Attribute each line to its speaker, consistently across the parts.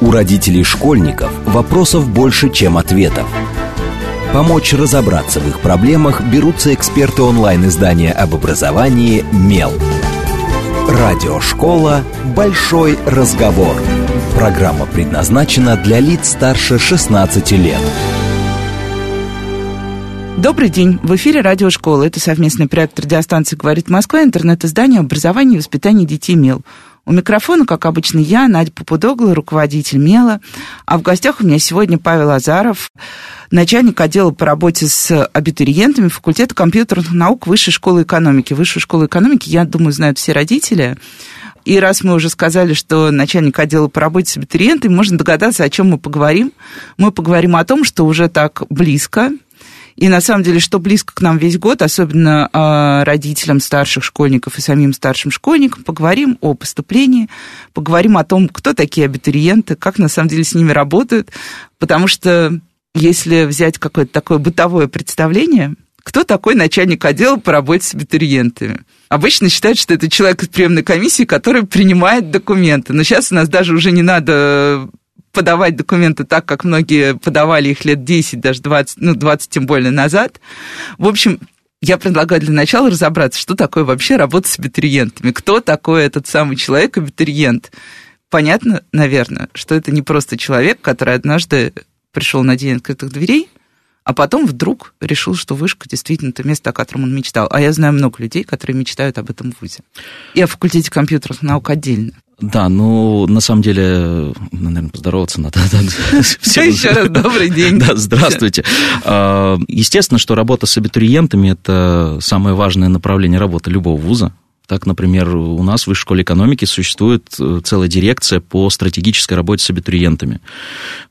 Speaker 1: У родителей школьников вопросов больше, чем ответов. Помочь разобраться в их проблемах берутся эксперты онлайн-издания об образовании «Мел». Радиошкола «Большой разговор». Программа предназначена для лиц старше 16 лет.
Speaker 2: Добрый день. В эфире радиошкола. Это совместный проект радиостанции «Говорит Москва», интернет-издание образования и воспитания детей МЕЛ. У микрофона, как обычно, я, Надя Попудогла, руководитель МЕЛа. А в гостях у меня сегодня Павел Азаров, начальник отдела по работе с абитуриентами факультета компьютерных наук Высшей школы экономики. Высшую школу экономики, я думаю, знают все родители. И раз мы уже сказали, что начальник отдела по работе с абитуриентами, можно догадаться, о чем мы поговорим. Мы поговорим о том, что уже так близко, и на самом деле, что близко к нам весь год, особенно э, родителям старших школьников и самим старшим школьникам, поговорим о поступлении, поговорим о том, кто такие абитуриенты, как на самом деле с ними работают, потому что если взять какое-то такое бытовое представление, кто такой начальник отдела по работе с абитуриентами? Обычно считают, что это человек из приемной комиссии, который принимает документы. Но сейчас у нас даже уже не надо подавать документы так, как многие подавали их лет 10, даже 20, ну, 20 тем более назад. В общем, я предлагаю для начала разобраться, что такое вообще работа с абитуриентами, кто такой этот самый человек, абитуриент. Понятно, наверное, что это не просто человек, который однажды пришел на день открытых дверей, а потом вдруг решил, что вышка действительно то место, о котором он мечтал. А я знаю много людей, которые мечтают об этом ВУЗе. И о факультете компьютерных наук отдельно.
Speaker 3: Да, ну, на самом деле, наверное, поздороваться надо.
Speaker 2: Все еще раз добрый день.
Speaker 3: Да, здравствуйте. А, естественно, что работа с абитуриентами – это самое важное направление работы любого вуза. Так, например, у нас в Высшей школе экономики существует э, целая дирекция по стратегической работе с абитуриентами.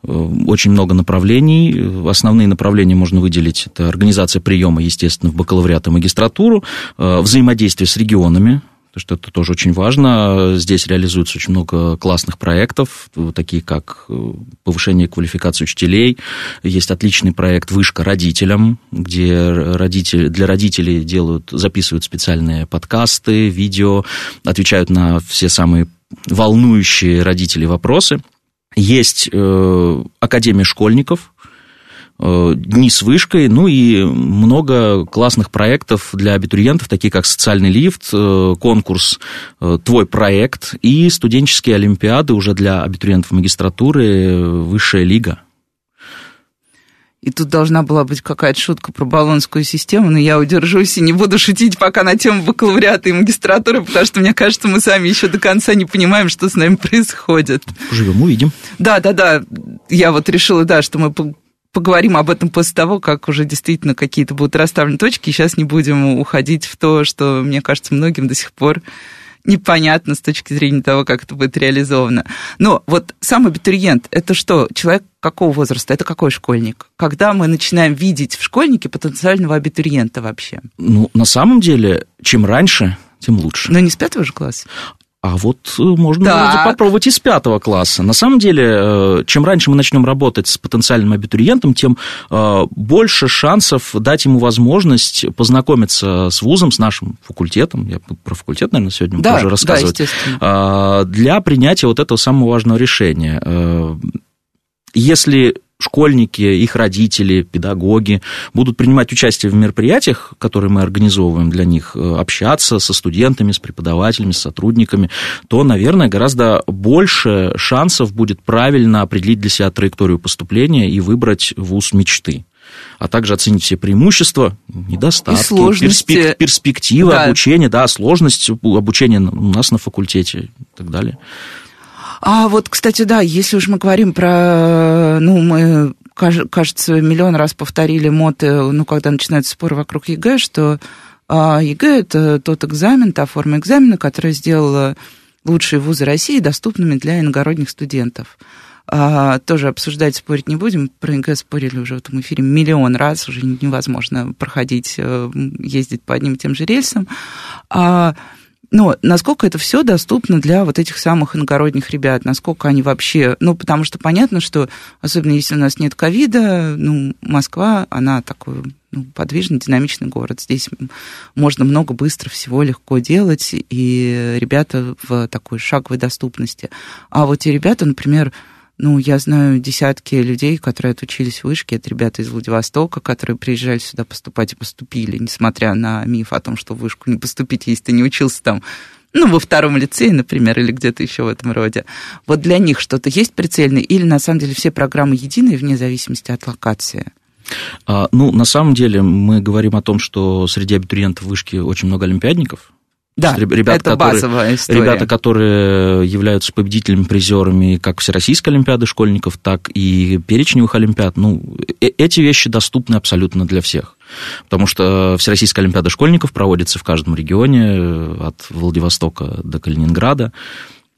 Speaker 3: Э, очень много направлений. Основные направления можно выделить. Это организация приема, естественно, в бакалавриат и магистратуру, э, взаимодействие с регионами, потому что это тоже очень важно. Здесь реализуется очень много классных проектов, такие как э, повышение квалификации учителей. Есть отличный проект «Вышка родителям», где родители, для родителей делают, записывают специальные подкасты, видео, отвечают на все самые волнующие родителей вопросы. Есть э, Академия школьников, дни с вышкой, ну и много классных проектов для абитуриентов, такие как социальный лифт, э, конкурс э, «Твой проект» и студенческие олимпиады уже для абитуриентов магистратуры «Высшая лига».
Speaker 2: И тут должна была быть какая-то шутка про баллонскую систему, но я удержусь и не буду шутить пока на тему бакалавриата и магистратуры, потому что, мне кажется, мы сами еще до конца не понимаем, что с нами происходит.
Speaker 3: Живем, увидим.
Speaker 2: Да, да, да. Я вот решила, да, что мы поговорим об этом после того, как уже действительно какие-то будут расставлены точки. И сейчас не будем уходить в то, что, мне кажется, многим до сих пор непонятно с точки зрения того, как это будет реализовано. Но вот сам абитуриент, это что, человек какого возраста? Это какой школьник? Когда мы начинаем видеть в школьнике потенциального абитуриента вообще?
Speaker 3: Ну, на самом деле, чем раньше, тем лучше.
Speaker 2: Но не с пятого же класса?
Speaker 3: А вот э, можно так. попробовать из пятого класса. На самом деле, э, чем раньше мы начнем работать с потенциальным абитуриентом, тем э, больше шансов дать ему возможность познакомиться с вузом, с нашим факультетом. Я про факультет, наверное, сегодня да, тоже рассказывать. Да, для принятия вот этого самого важного решения. Если школьники, их родители, педагоги будут принимать участие в мероприятиях, которые мы организовываем для них, э, общаться со студентами, с преподавателями, с сотрудниками, то, наверное, гораздо больше шансов будет правильно определить для себя траекторию поступления и выбрать вуз мечты а также оценить все преимущества, недостатки, перспек- перспективы да. обучения, да, сложность обучения у нас на факультете и так далее.
Speaker 2: А вот, кстати, да, если уж мы говорим про, ну, мы, кажется, миллион раз повторили моты, ну, когда начинается спор вокруг ЕГЭ, что а, ЕГЭ – это тот экзамен, та форма экзамена, которая сделала лучшие вузы России доступными для иногородних студентов. А, тоже обсуждать, спорить не будем. Про ЕГЭ спорили уже в этом эфире миллион раз, уже невозможно проходить, э, ездить по одним и тем же рельсам. А, но насколько это все доступно для вот этих самых иногородних ребят, насколько они вообще, ну, потому что понятно, что, особенно если у нас нет ковида, ну, Москва, она такой ну, подвижный, динамичный город. Здесь можно много быстро всего легко делать, и ребята в такой шаговой доступности. А вот те ребята, например, ну, я знаю десятки людей, которые отучились в вышке. Это ребята из Владивостока, которые приезжали сюда поступать и поступили, несмотря на миф о том, что в вышку не поступить, если ты не учился там ну, во втором лицее, например, или где-то еще в этом роде. Вот для них что-то есть прицельное, или на самом деле все программы единые вне зависимости от локации?
Speaker 3: А, ну, на самом деле мы говорим о том, что среди абитуриентов вышки очень много олимпиадников,
Speaker 2: да, ребята, это которые, базовая история.
Speaker 3: Ребята, которые являются победителями, призерами как Всероссийской Олимпиады школьников, так и перечневых Олимпиад. Ну, э, эти вещи доступны абсолютно для всех. Потому что Всероссийская Олимпиада школьников проводится в каждом регионе, э, от Владивостока до Калининграда.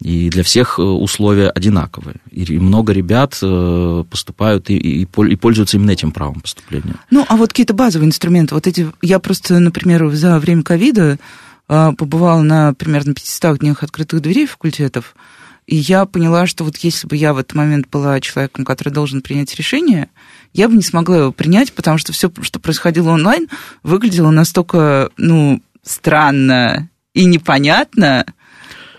Speaker 3: И для всех э, условия одинаковые. И много ребят поступают и, и, и пользуются именно этим правом поступления.
Speaker 2: Ну, а вот какие-то базовые инструменты. Вот эти, я просто, например, за время ковида побывала на примерно 500 днях открытых дверей факультетов, и я поняла, что вот если бы я в этот момент была человеком, который должен принять решение, я бы не смогла его принять, потому что все, что происходило онлайн, выглядело настолько, ну, странно и непонятно,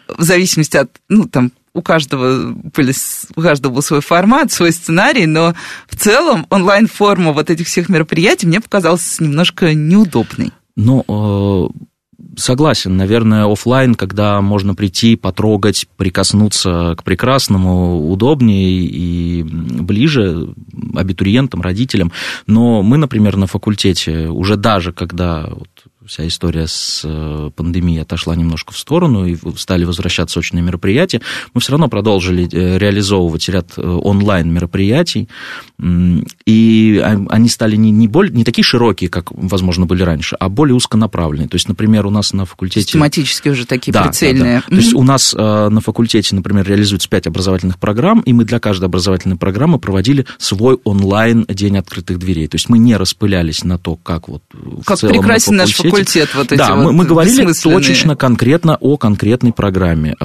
Speaker 2: в зависимости от, ну, там, у каждого, были, у каждого был свой формат, свой сценарий, но в целом онлайн-форма вот этих всех мероприятий мне показалась немножко неудобной.
Speaker 3: Ну, Согласен, наверное, офлайн, когда можно прийти, потрогать, прикоснуться к прекрасному, удобнее и ближе абитуриентам, родителям. Но мы, например, на факультете уже даже когда вот вся история с э, пандемией отошла немножко в сторону и стали возвращаться очные мероприятия, мы все равно продолжили э, реализовывать ряд э, онлайн-мероприятий, и они стали не, не, более, не такие широкие, как, возможно, были раньше, а более узконаправленные. То есть, например, у нас на факультете...
Speaker 2: Тематически уже такие да, прицельные.
Speaker 3: Да, да. То есть, у нас на факультете, например, реализуется пять образовательных программ, и мы для каждой образовательной программы проводили свой онлайн-день открытых дверей. То есть, мы не распылялись на то, как вот
Speaker 2: как прекрасен наш факультет факультет вот эти
Speaker 3: Да,
Speaker 2: вот
Speaker 3: мы, мы говорили точечно, конкретно о конкретной программе.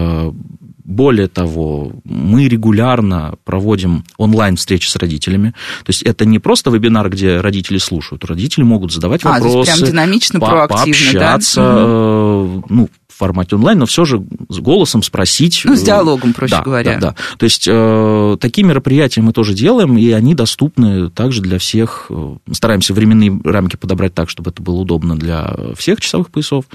Speaker 3: Э, более того, мы регулярно проводим онлайн-встречи с родителями. То есть это не просто вебинар, где родители слушают. Родители могут задавать а, вопросы.
Speaker 2: Прям динамично, по-
Speaker 3: проактивно, пообщаться, да? Угу. ну, в формате онлайн, но все же с голосом спросить.
Speaker 2: Ну, с диалогом, проще
Speaker 3: да,
Speaker 2: говоря.
Speaker 3: Да, да. То есть э, такие мероприятия мы тоже делаем, и они доступны также для всех. Стараемся временные рамки подобрать так, чтобы это было удобно для всех часовых поясов.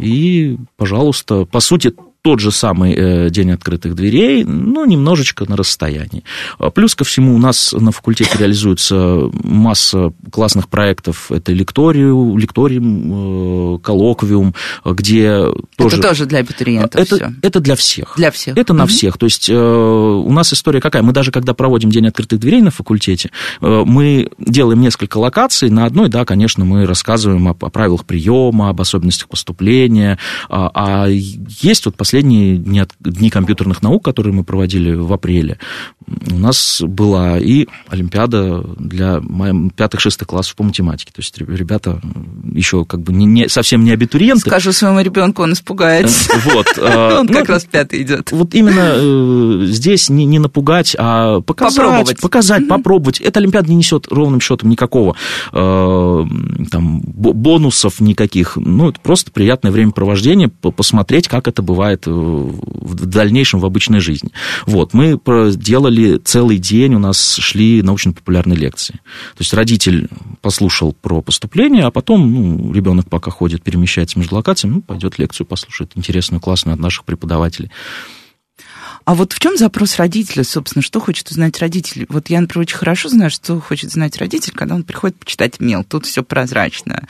Speaker 3: И, пожалуйста, по сути, тот же самый э, день открытых дверей, но немножечко на расстоянии. А плюс ко всему у нас на факультете реализуется масса классных проектов. Это лекториум, лекториум э, коллоквиум, где тоже...
Speaker 2: Это тоже для абитуриентов
Speaker 3: это, все. это для всех.
Speaker 2: Для всех.
Speaker 3: Это на всех. То есть э, у нас история какая? Мы даже когда проводим день открытых дверей на факультете, мы делаем несколько локаций. На одной, да, конечно, мы рассказываем о, о правилах приема, об особенностях поступления. А, а есть вот последний последние дни, дни компьютерных наук, которые мы проводили в апреле, у нас была и Олимпиада для пятых-шестых классов по математике. То есть ребята еще как бы не, не, совсем не абитуриенты.
Speaker 2: Скажу своему ребенку, он испугается.
Speaker 3: Э, вот.
Speaker 2: Э, он как ну, раз пятый идет.
Speaker 3: Вот именно э, здесь не, напугать, а показать, показать, попробовать. Эта Олимпиада не несет ровным счетом никакого там, бонусов никаких. Ну, это просто приятное времяпровождение, посмотреть, как это бывает в дальнейшем в обычной жизни. Вот, мы делали целый день, у нас шли научно-популярные лекции. То есть родитель послушал про поступление, а потом ну, ребенок пока ходит, перемещается между локациями, ну, пойдет лекцию послушает, интересную, классную от наших преподавателей.
Speaker 2: А вот в чем запрос родителя, собственно, что хочет узнать родитель? Вот я, например, очень хорошо знаю, что хочет знать родитель, когда он приходит почитать мел. Тут все прозрачно.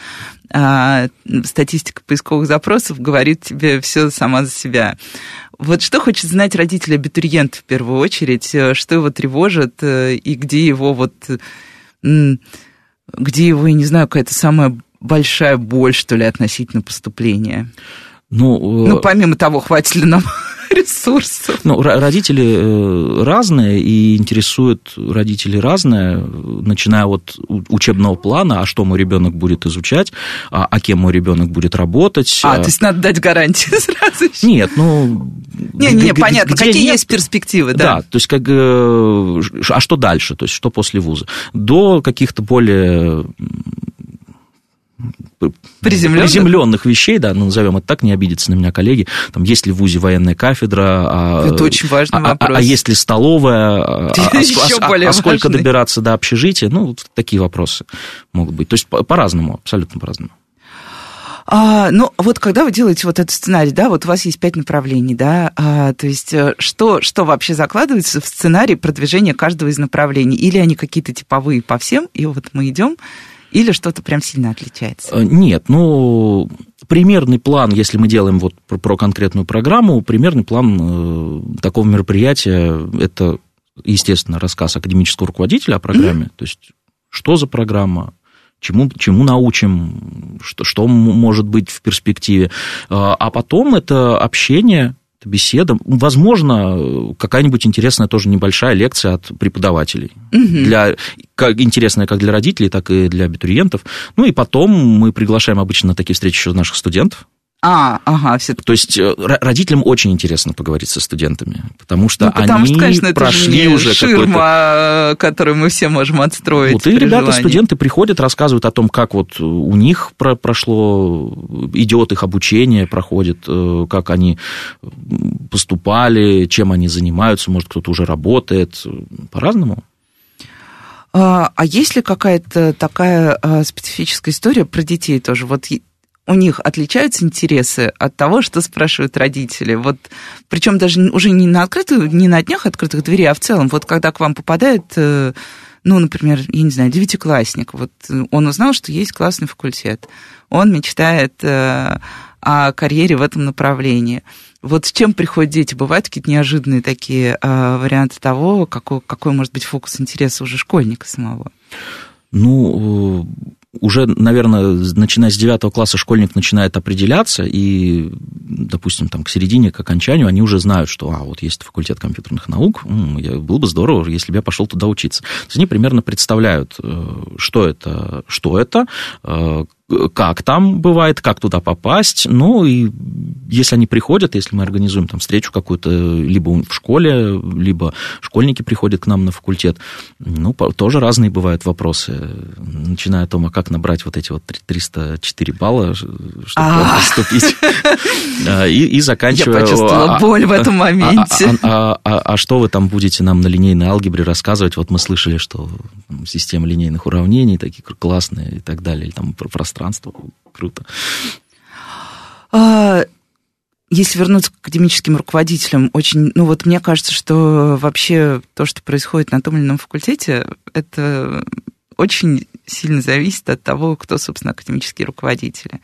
Speaker 2: А, статистика поисковых запросов говорит тебе все сама за себя. Вот что хочет знать родитель абитуриент в первую очередь, что его тревожит э, и где его вот, где его, я не знаю, какая-то самая большая боль, что ли, относительно поступления? Ну, ну помимо того, хватит ли нам ресурсов.
Speaker 3: Ну, родители э, разные, и интересуют родители разное, начиная от учебного плана, а что мой ребенок будет изучать, а, а кем мой ребенок будет работать.
Speaker 2: А, а, то есть надо дать гарантии сразу
Speaker 3: еще? Нет, ну...
Speaker 2: Не, не, понятно, какие нет, есть перспективы, да?
Speaker 3: Да, то есть как... Э, а что дальше, то есть что после вуза? До каких-то более
Speaker 2: приземленных,
Speaker 3: приземленных вещей, да, ну, назовем это так, не обидятся на меня коллеги, там, есть ли в ВУЗе военная кафедра,
Speaker 2: а, это очень важный
Speaker 3: а,
Speaker 2: вопрос.
Speaker 3: А, а есть ли столовая, а, а, а, а сколько добираться до общежития, ну, такие вопросы могут быть. То есть по-разному, абсолютно по-разному.
Speaker 2: А, ну, вот когда вы делаете вот этот сценарий, да, вот у вас есть пять направлений, да, а, то есть э, что, что вообще закладывается в сценарий продвижения каждого из направлений? Или они какие-то типовые по всем, и вот мы идем, или что-то прям сильно отличается?
Speaker 3: Э, нет, ну, примерный план, если мы делаем вот про, про конкретную программу, примерный план э, такого мероприятия, это, естественно, рассказ академического руководителя о программе, mm-hmm. то есть что за программа, чему, чему научим, что, что может быть в перспективе. А, а потом это общение, это беседа, возможно, какая-нибудь интересная тоже небольшая лекция от преподавателей. Угу. Для, как, интересная как для родителей, так и для абитуриентов. Ну и потом мы приглашаем обычно на такие встречи еще наших студентов.
Speaker 2: А, ага, все.
Speaker 3: То есть э, родителям очень интересно поговорить со студентами, потому что ну,
Speaker 2: потому
Speaker 3: они
Speaker 2: что, конечно, это
Speaker 3: прошли
Speaker 2: же
Speaker 3: уже
Speaker 2: ширма, которую мы все можем отстроить.
Speaker 3: Вот, и ребята, желании. студенты приходят, рассказывают о том, как вот у них про прошло, идет их обучение, проходит, э, как они поступали, чем они занимаются, может, кто-то уже работает, по-разному.
Speaker 2: А, а есть ли какая-то такая специфическая история про детей тоже? Вот у них отличаются интересы от того, что спрашивают родители. Вот, причем даже уже не на открытую, не на днях открытых дверей, а в целом, вот когда к вам попадает, э, ну, например, я не знаю, девятиклассник, вот он узнал, что есть классный факультет, он мечтает э, о карьере в этом направлении. Вот с чем приходят дети? Бывают какие-то неожиданные такие э, варианты того, какой, какой может быть фокус интереса уже школьника самого?
Speaker 3: Ну, уже, наверное, начиная с 9 класса школьник начинает определяться, и, допустим, там, к середине, к окончанию, они уже знают, что, а, вот есть факультет компьютерных наук, было бы здорово, если бы я пошел туда учиться. То есть они примерно представляют, э, что это, что это, э, как там бывает, как туда попасть. Ну, и если они приходят, если мы организуем там встречу какую-то, либо в школе, либо школьники приходят к нам на факультет, ну, тоже разные бывают вопросы, начиная о том, а как набрать вот эти вот 304 балла, чтобы а. поступить, а, и, заканчивая...
Speaker 2: Я почувствовала боль в этом моменте.
Speaker 3: А, а, а что вы там будете нам на линейной алгебре рассказывать? Вот мы слышали, что система линейных уравнений такие классные и так далее, или там про пространство. Круто.
Speaker 2: А, если вернуться к академическим руководителям, очень, ну вот мне кажется, что вообще то, что происходит на том или ином факультете, это очень сильно зависит от того, кто, собственно, академические руководители.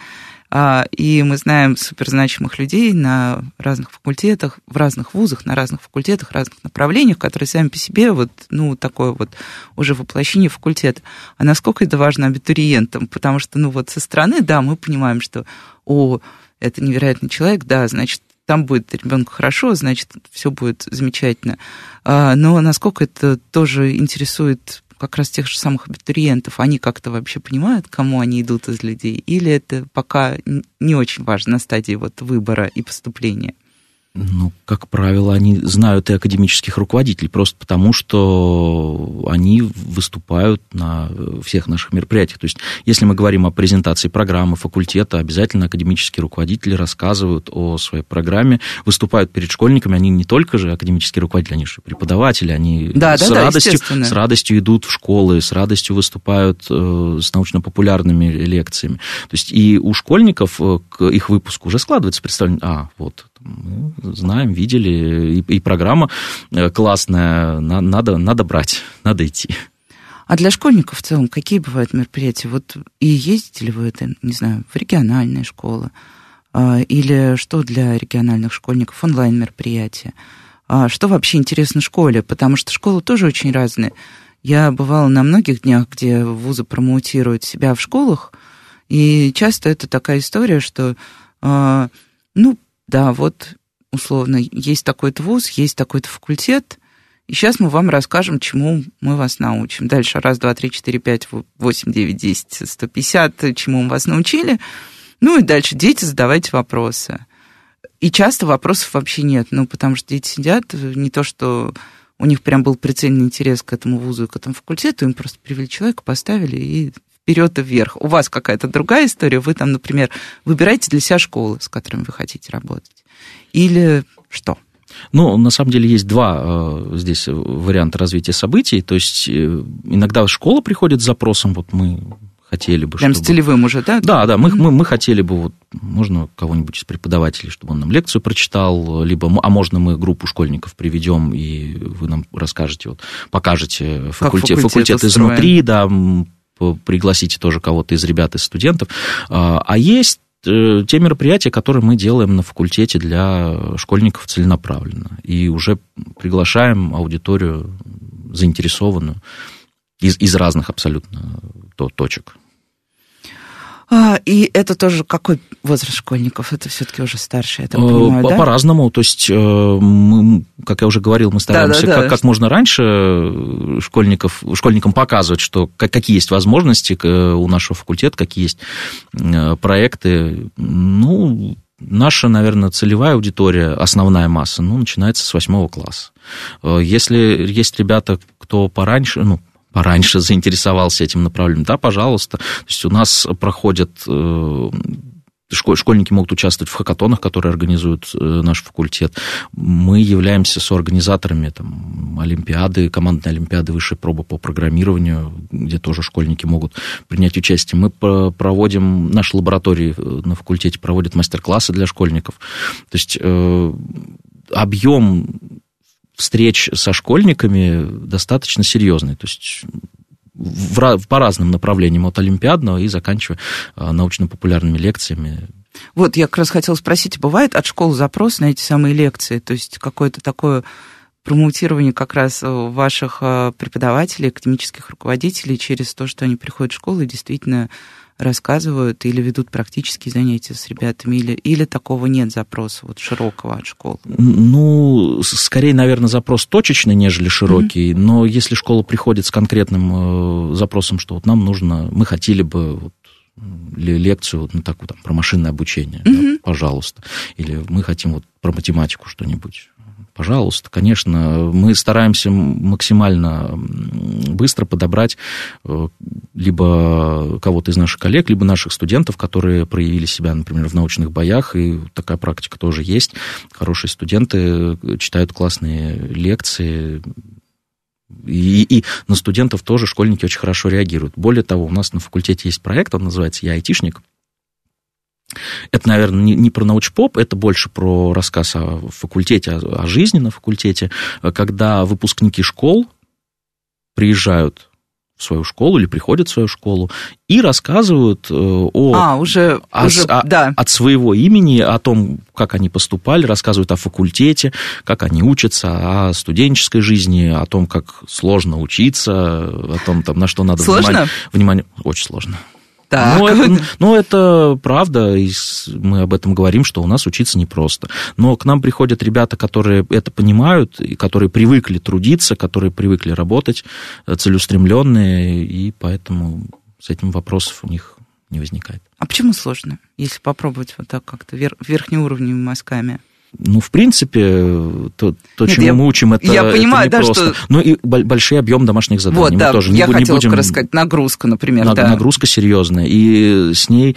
Speaker 2: А, и мы знаем суперзначимых людей на разных факультетах, в разных вузах, на разных факультетах, разных направлениях, которые сами по себе вот, ну, такое вот уже воплощение факультета. А насколько это важно абитуриентам? Потому что, ну, вот со стороны, да, мы понимаем, что, о, это невероятный человек, да, значит, там будет ребенку хорошо, значит, все будет замечательно. А, но насколько это тоже интересует как раз тех же самых абитуриентов, они как-то вообще понимают, кому они идут из людей, или это пока не очень важно на стадии вот выбора и поступления?
Speaker 3: Ну, как правило, они знают и академических руководителей, просто потому что они выступают на всех наших мероприятиях. То есть, если мы говорим о презентации программы факультета, обязательно академические руководители рассказывают о своей программе, выступают перед школьниками. Они не только же академические руководители, они же преподаватели, они
Speaker 2: да,
Speaker 3: с,
Speaker 2: да,
Speaker 3: радостью,
Speaker 2: да,
Speaker 3: с радостью идут в школы, с радостью выступают э, с научно-популярными лекциями. То есть, и у школьников э, к их выпуску уже складывается представление, а, вот, мы знаем, видели, и, и программа э, классная, надо, надо брать, надо идти.
Speaker 2: А для школьников в целом какие бывают мероприятия? Вот и ездите ли вы это, не знаю, в региональные школы? А, или что для региональных школьников? Онлайн-мероприятия? А что вообще интересно школе? Потому что школы тоже очень разные. Я бывала на многих днях, где вузы промоутируют себя в школах, и часто это такая история, что, а, ну, да, вот условно, есть такой-то вуз, есть такой-то факультет, и сейчас мы вам расскажем, чему мы вас научим. Дальше раз, два, три, четыре, пять, восемь, девять, десять, сто пятьдесят, чему мы вас научили. Ну и дальше дети задавайте вопросы. И часто вопросов вообще нет, ну, потому что дети сидят, не то, что у них прям был прицельный интерес к этому вузу и к этому факультету, им просто привели человека, поставили и вперед и вверх. У вас какая-то другая история, вы там, например, выбираете для себя школы, с которыми вы хотите работать. Или что?
Speaker 3: Ну, на самом деле есть два э, здесь варианта развития событий. То есть э, иногда школа приходит с запросом, вот мы хотели бы,
Speaker 2: Прям чтобы... с целевым уже, да?
Speaker 3: Да, да, мы, мы, мы хотели бы, вот, можно кого-нибудь из преподавателей, чтобы он нам лекцию прочитал, либо, а можно мы группу школьников приведем, и вы нам расскажете, вот, покажете факультет, факультет, факультет изнутри, да, пригласите тоже кого-то из ребят, из студентов. А, а есть э, те мероприятия, которые мы делаем на факультете для школьников целенаправленно. И уже приглашаем аудиторию заинтересованную из, из разных абсолютно точек.
Speaker 2: А, и это тоже какой возраст школьников? Это все-таки уже старше, я так понимаю,
Speaker 3: По-
Speaker 2: да?
Speaker 3: По-разному. То есть, э, мы, как я уже говорил, мы стараемся да, да, как, да. как можно раньше школьников, школьникам показывать, что какие есть возможности у нашего факультета, какие есть э, проекты. Ну, наша, наверное, целевая аудитория, основная масса, ну, начинается с восьмого класса. Э, если есть ребята, кто пораньше, ну, пораньше заинтересовался этим направлением, да, пожалуйста. То есть у нас проходят э, школьники могут участвовать в хакатонах, которые организует э, наш факультет. Мы являемся соорганизаторами там, Олимпиады, командной Олимпиады высшей пробы по программированию, где тоже школьники могут принять участие. Мы проводим, наши лаборатории э, на факультете проводят мастер-классы для школьников. То есть объем встреч со школьниками достаточно серьезный. То есть в, по разным направлениям, от олимпиадного и заканчивая а, научно-популярными лекциями.
Speaker 2: Вот, я как раз хотела спросить, бывает от школы запрос на эти самые лекции? То есть какое-то такое промоутирование как раз ваших а, преподавателей, академических руководителей через то, что они приходят в школу и действительно рассказывают или ведут практические занятия с ребятами, или, или такого нет запроса вот широкого от школы?
Speaker 3: Ну, скорее, наверное, запрос точечный, нежели широкий, mm-hmm. но если школа приходит с конкретным э, запросом, что вот нам нужно, мы хотели бы вот, лекцию вот на такую там про машинное обучение, mm-hmm. да, пожалуйста, или мы хотим вот про математику что-нибудь пожалуйста, конечно, мы стараемся максимально быстро подобрать э, либо кого-то из наших коллег, либо наших студентов, которые проявили себя, например, в научных боях, и такая практика тоже есть. Хорошие студенты э, читают классные лекции, и, и на студентов тоже школьники очень хорошо реагируют. Более того, у нас на факультете есть проект, он называется «Я айтишник», это, наверное, не, не про научпоп, это больше про рассказ о факультете, о, о жизни на факультете, когда выпускники школ приезжают в свою школу или приходят в свою школу и рассказывают э, о,
Speaker 2: а, уже,
Speaker 3: о,
Speaker 2: уже
Speaker 3: о,
Speaker 2: да.
Speaker 3: от своего имени, о том, как они поступали, рассказывают о факультете, как они учатся, о студенческой жизни, о том, как сложно учиться, о том, там, на что надо
Speaker 2: сложно?
Speaker 3: внимание. внимание. Очень сложно.
Speaker 2: Так.
Speaker 3: Ну, это, ну, это правда, и мы об этом говорим, что у нас учиться непросто. Но к нам приходят ребята, которые это понимают, и которые привыкли трудиться, которые привыкли работать, э, целеустремленные, и поэтому с этим вопросов у них не возникает.
Speaker 2: А почему сложно, если попробовать вот так как-то вер- верхнеуровневыми мазками?
Speaker 3: Ну, в принципе, то, то
Speaker 2: Нет,
Speaker 3: чему
Speaker 2: я,
Speaker 3: мы учим, это,
Speaker 2: я понимаю,
Speaker 3: это
Speaker 2: да,
Speaker 3: просто.
Speaker 2: Что...
Speaker 3: Ну, и большой объем домашних заданий.
Speaker 2: Вот,
Speaker 3: мы
Speaker 2: да,
Speaker 3: тоже
Speaker 2: я
Speaker 3: не,
Speaker 2: хотела
Speaker 3: не будем...
Speaker 2: сказать, нагрузка, например,
Speaker 3: на,
Speaker 2: да.
Speaker 3: Нагрузка серьезная, и с ней...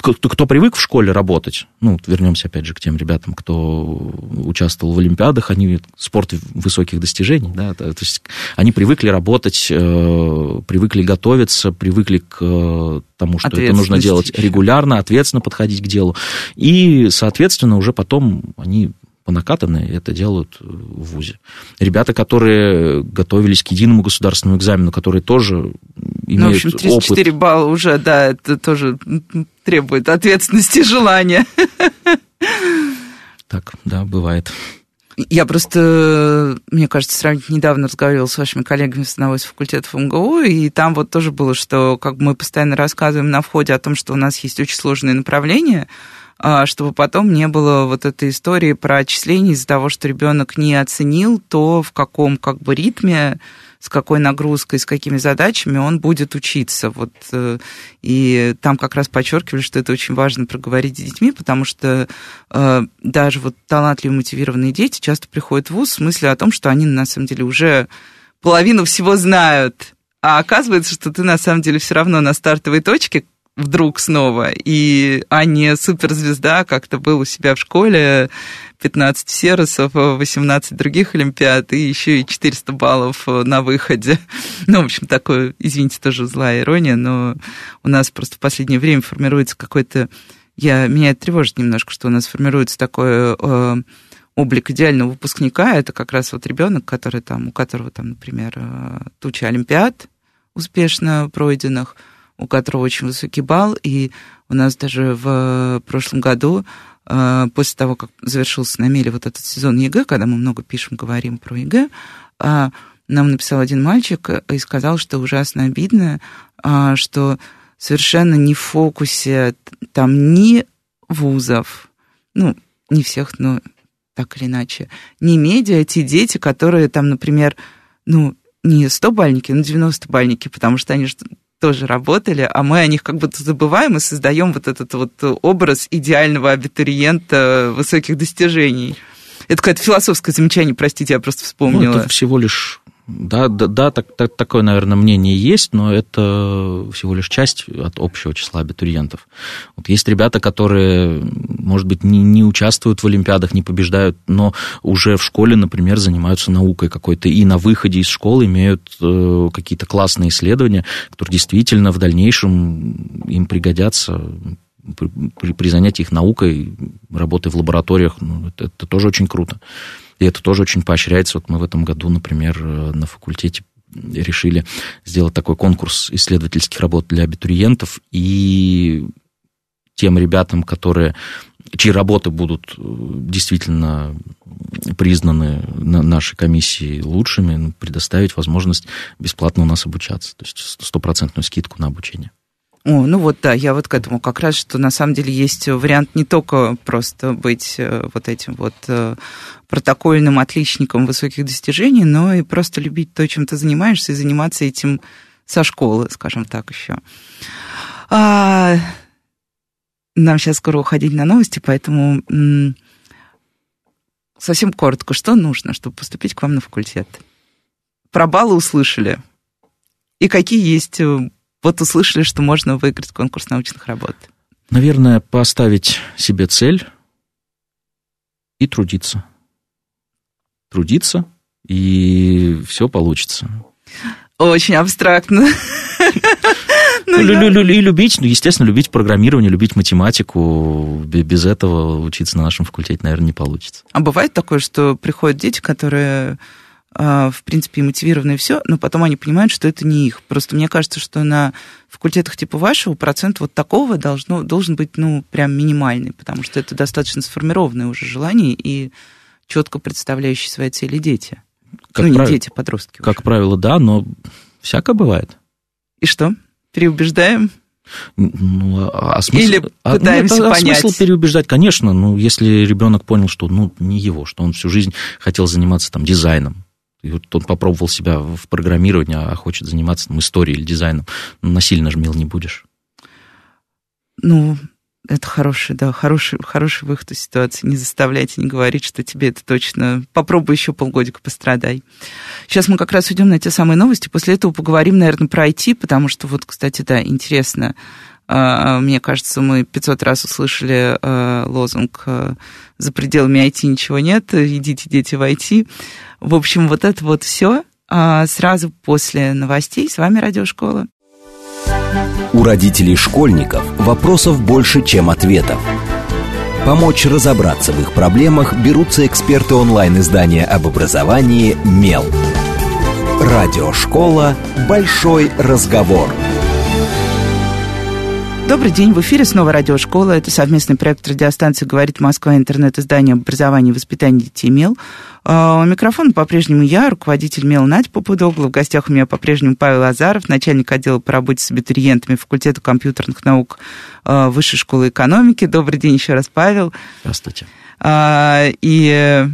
Speaker 3: Кто, кто привык в школе работать, ну, вернемся опять же к тем ребятам, кто участвовал в Олимпиадах, они спорт высоких достижений, да, то, то есть они привыкли работать, э, привыкли готовиться, привыкли к э, тому, что это нужно делать регулярно, ответственно подходить к делу, и, соответственно, уже потом они по накатанной это делают в ВУЗе. Ребята, которые готовились к единому государственному экзамену, которые тоже имеют ну, в общем,
Speaker 2: 34
Speaker 3: опыт.
Speaker 2: балла уже, да, это тоже требует ответственности и желания.
Speaker 3: Так, да, бывает.
Speaker 2: Я просто, мне кажется, сравнительно недавно разговаривала с вашими коллегами с одного из факультетов МГУ, и там вот тоже было, что как мы постоянно рассказываем на входе о том, что у нас есть очень сложные направления, чтобы потом не было вот этой истории про отчисление из-за того, что ребенок не оценил то, в каком как бы ритме, с какой нагрузкой, с какими задачами он будет учиться. Вот, э, и там как раз подчеркивали, что это очень важно проговорить с детьми, потому что э, даже вот талантливые, мотивированные дети часто приходят в ВУЗ в смысле о том, что они на самом деле уже половину всего знают, А оказывается, что ты на самом деле все равно на стартовой точке, вдруг снова, и, а не суперзвезда, как то был у себя в школе, 15 серосов, 18 других олимпиад, и еще и 400 баллов на выходе. Ну, в общем, такое, извините, тоже злая ирония, но у нас просто в последнее время формируется какой-то... Я, меня это тревожит немножко, что у нас формируется такой э, облик идеального выпускника. Это как раз вот ребенок, который там, у которого там, например, э, туча олимпиад успешно пройденных, у которого очень высокий балл, и у нас даже в прошлом году, э, после того, как завершился на мели вот этот сезон ЕГЭ, когда мы много пишем, говорим про ЕГЭ, э, нам написал один мальчик и сказал, что ужасно обидно, э, что совершенно не в фокусе там ни вузов, ну, не всех, но так или иначе, не медиа, те дети, которые там, например, ну, не 100-бальники, но 90-бальники, потому что они тоже работали, а мы о них как будто забываем и создаем вот этот вот образ идеального абитуриента высоких достижений. Это какое-то философское замечание, простите, я просто вспомнила.
Speaker 3: Ну, это всего лишь да, да, да так, так, такое, наверное, мнение есть, но это всего лишь часть от общего числа абитуриентов. Вот есть ребята, которые, может быть, не, не участвуют в Олимпиадах, не побеждают, но уже в школе, например, занимаются наукой какой-то, и на выходе из школы имеют э, какие-то классные исследования, которые действительно в дальнейшем им пригодятся при, при, занятии их наукой, работой в лабораториях. Ну, это, это тоже очень круто. И это тоже очень поощряется. Вот мы в этом году, например, э, на факультете решили сделать такой конкурс исследовательских работ для абитуриентов, и тем ребятам, которые, чьи работы будут э, действительно признаны на нашей комиссии лучшими, предоставить возможность бесплатно у нас обучаться, то есть стопроцентную скидку на обучение.
Speaker 2: О, ну вот да, я вот к этому как раз, что на самом деле есть вариант не только просто быть э, вот этим вот э, протокольным отличником высоких достижений, но и просто любить то, чем ты занимаешься, и заниматься этим со школы, скажем так, еще. А, нам сейчас скоро уходить на новости, поэтому совсем коротко, что нужно, чтобы поступить к вам на факультет? Про баллы услышали. И какие есть э, вот услышали, что можно выиграть конкурс научных работ?
Speaker 3: Наверное, поставить себе цель и трудиться. Трудиться, и все получится.
Speaker 2: Очень абстрактно.
Speaker 3: Ну, и любить, ну, естественно, любить программирование, любить математику. Без этого учиться на нашем факультете, наверное, не получится.
Speaker 2: А бывает такое, что приходят дети, которые в принципе, и мотивированы и все, но потом они понимают, что это не их. Просто мне кажется, что на факультетах типа вашего процент вот такого должно, должен быть, ну, прям минимальный, потому что это достаточно сформированное уже желание и четко представляющие свои цели дети.
Speaker 3: Как
Speaker 2: ну, не
Speaker 3: прав...
Speaker 2: дети, а подростки.
Speaker 3: Как уже. правило, да, но всякое бывает.
Speaker 2: И что? Переубеждаем?
Speaker 3: Ну, а, а смысл,
Speaker 2: Или пытаемся
Speaker 3: а, нет,
Speaker 2: понять.
Speaker 3: А смысл переубеждать, конечно, ну, если ребенок понял, что ну, не его, что он всю жизнь хотел заниматься там дизайном, и вот он попробовал себя в программировании, а хочет заниматься там, историей или дизайном. Ну, насильно же не будешь.
Speaker 2: Ну, это хороший, да, хороший, хороший выход из ситуации. Не заставляйте, не говорить, что тебе это точно... Попробуй еще полгодика пострадай. Сейчас мы как раз уйдем на те самые новости. После этого поговорим, наверное, про IT, потому что вот, кстати, да, интересно. А, мне кажется, мы 500 раз услышали а, лозунг а, «За пределами IT ничего нет, идите, дети, в IT». В общем, вот это вот все сразу после новостей. С вами Радиошкола.
Speaker 1: У родителей школьников вопросов больше, чем ответов. Помочь разобраться в их проблемах берутся эксперты онлайн-издания об образовании «Мел». Радиошкола «Большой разговор».
Speaker 2: Добрый день, в эфире снова радиошкола. Это совместный проект радиостанции «Говорит Москва», интернет-издание об образовании и воспитании детей МЕЛ. А, у микрофона по-прежнему я, руководитель МЕЛ Надь Попудогла. В гостях у меня по-прежнему Павел Азаров, начальник отдела по работе с абитуриентами факультета компьютерных наук а, Высшей школы экономики. Добрый день еще раз, Павел.
Speaker 3: Здравствуйте.
Speaker 2: А, и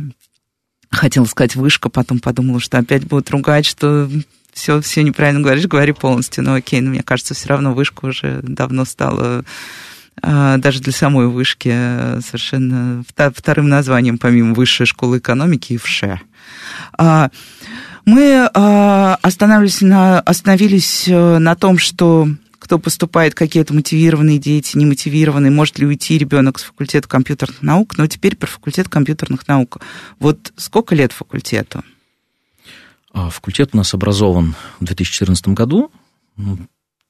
Speaker 2: хотела сказать вышка, потом подумала, что опять будут ругать, что все, все неправильно говоришь, говори полностью. Ну окей, но мне кажется, все равно вышка уже давно стала а, даже для самой вышки совершенно вторым названием, помимо высшей школы экономики, и ВШЭ. А, Мы остановились на, остановились на том, что кто поступает, какие это мотивированные дети, немотивированные, может ли уйти ребенок с факультета компьютерных наук, но теперь про факультет компьютерных наук. Вот сколько лет факультету?
Speaker 3: Факультет у нас образован в 2014 году, ну,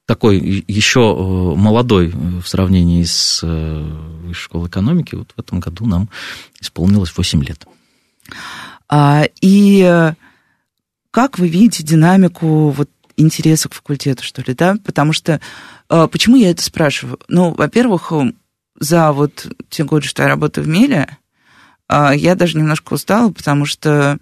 Speaker 3: такой еще э, молодой в сравнении с э, Высшей школой экономики. Вот в этом году нам исполнилось 8 лет.
Speaker 2: А, и э, как вы видите динамику вот интереса к факультету, что ли, да? Потому что... Почему я это спрашиваю? Ну, во-первых, за вот те годы, что я работаю в Меле, я даже немножко устала, потому что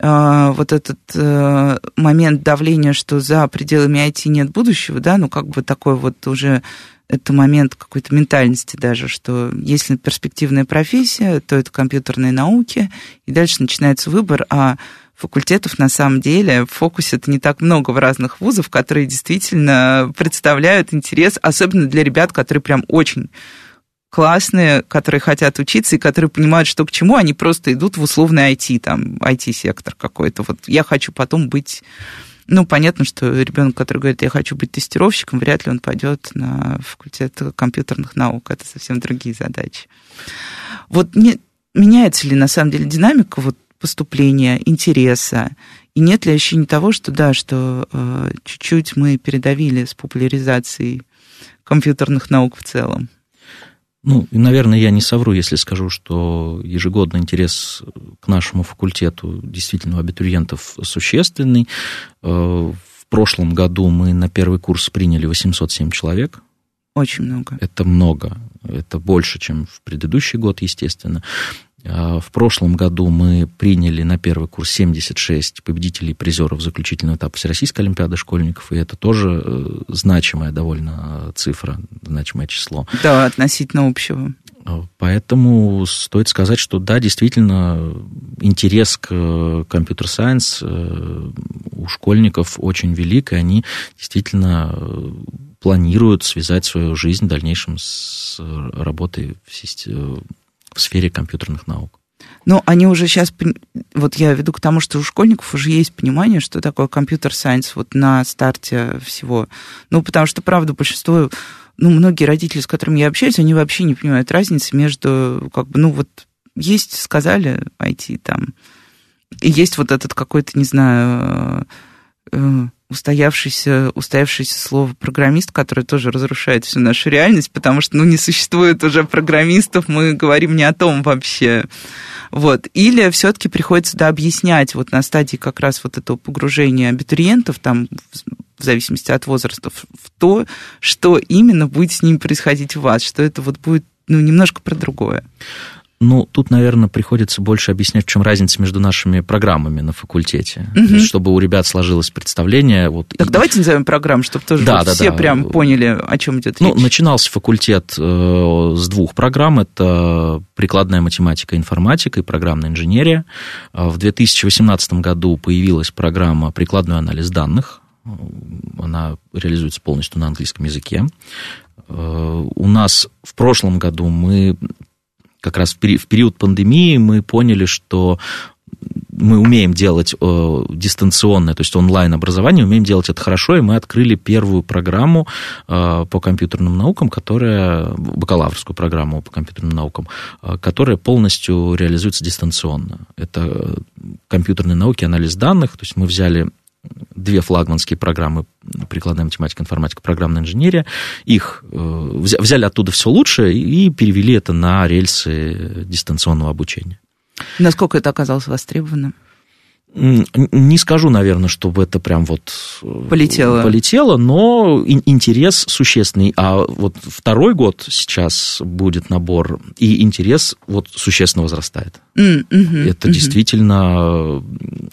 Speaker 2: вот этот э, момент давления, что за пределами IT нет будущего, да, ну как бы такой вот уже это момент какой-то ментальности даже, что если перспективная профессия, то это компьютерные науки, и дальше начинается выбор, а факультетов на самом деле в фокусе это не так много в разных вузов, которые действительно представляют интерес, особенно для ребят, которые прям очень классные, которые хотят учиться и которые понимают, что к чему, они просто идут в условный IT, там, IT-сектор какой-то. Вот я хочу потом быть... Ну, понятно, что ребенок, который говорит, я хочу быть тестировщиком, вряд ли он пойдет на факультет компьютерных наук. Это совсем другие задачи. Вот не, меняется ли на самом деле динамика вот, поступления, интереса? И нет ли ощущения того, что да, что э, чуть-чуть мы передавили с популяризацией компьютерных наук в целом?
Speaker 3: Ну, и, наверное, я не совру, если скажу, что ежегодно интерес к нашему факультету действительно у абитуриентов существенный. Э, в прошлом году мы на первый курс приняли 807 человек.
Speaker 2: Очень много.
Speaker 3: Это много. Это больше, чем в предыдущий год, естественно. А, в прошлом году мы приняли на первый курс 76 победителей и призеров заключительного этапа Всероссийской Олимпиады школьников, и это тоже э, значимая довольно цифра, значимое число.
Speaker 2: Да, относительно общего.
Speaker 3: А, поэтому стоит сказать, что да, действительно, интерес к компьютер-сайенс э, у школьников очень велик, и они действительно э, планируют связать свою жизнь в дальнейшем с работой в, системе, в сфере компьютерных наук.
Speaker 2: Но они уже сейчас, вот я веду к тому, что у школьников уже есть понимание, что такое компьютер-сайенс вот на старте всего. Ну, потому что, правда, большинство, ну, многие родители, с которыми я общаюсь, они вообще не понимают разницы между, как бы, ну, вот есть, сказали, IT там, и есть вот этот какой-то, не знаю, э, устоявшееся, устоявшееся слово программист, которое тоже разрушает всю нашу реальность, потому что, ну, не существует уже программистов, мы говорим не о том вообще. Вот. Или все-таки приходится да, объяснять вот на стадии как раз вот этого погружения абитуриентов, там, в зависимости от возраста, в то, что именно будет с ними происходить у вас, что это вот будет ну, немножко про другое.
Speaker 3: Ну, тут, наверное, приходится больше объяснять, в чем разница между нашими программами на факультете, угу. чтобы у ребят сложилось представление. Вот,
Speaker 2: так и... давайте назовем программу, чтобы тоже да, вот да, все да. прям поняли, о чем идет
Speaker 3: ну, речь. Ну, начинался факультет э, с двух программ. Это прикладная математика информатика и программная инженерия. А в 2018 году появилась программа «Прикладной анализ данных». Она реализуется полностью на английском языке. Э, у нас в прошлом году мы как раз в период пандемии мы поняли, что мы умеем делать э, дистанционное, то есть онлайн-образование, умеем делать это хорошо, и мы открыли первую программу э, по компьютерным наукам, которая, бакалаврскую программу по компьютерным наукам, э, которая полностью реализуется дистанционно. Это компьютерные науки, анализ данных, то есть мы взяли две флагманские программы прикладная математика, информатика, программная инженерия. Их э, взяли оттуда все лучшее и перевели это на рельсы дистанционного обучения.
Speaker 2: Насколько это оказалось востребованным?
Speaker 3: Не скажу, наверное, чтобы это прям вот
Speaker 2: э, полетело,
Speaker 3: полетело но интерес существенный. А вот второй год сейчас будет набор, и интерес вот существенно возрастает. Mm-hmm. Это mm-hmm. действительно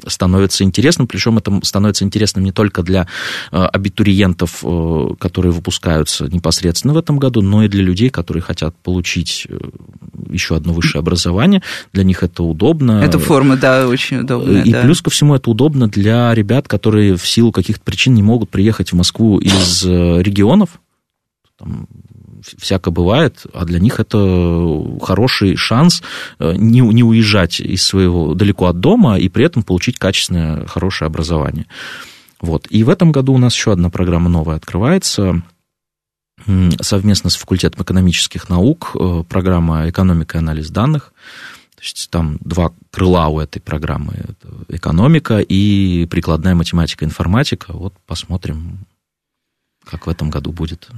Speaker 3: становится интересным, причем это становится интересным не только для э, абитуриентов, э, которые выпускаются непосредственно в этом году, но и для людей, которые хотят получить еще одно высшее образование. Для них это удобно.
Speaker 2: Эта форма, да, очень удобная.
Speaker 3: И
Speaker 2: да.
Speaker 3: Плюс ко всему это удобно для ребят, которые в силу каких-то причин не могут приехать в Москву из э, регионов, там, всяко бывает, а для них это хороший шанс не, не уезжать из своего далеко от дома и при этом получить качественное, хорошее образование. Вот. И в этом году у нас еще одна программа новая открывается совместно с факультетом экономических наук, программа «Экономика и анализ данных». Есть там два крыла у этой программы. Это экономика и прикладная математика, информатика. Вот посмотрим, как в этом году будет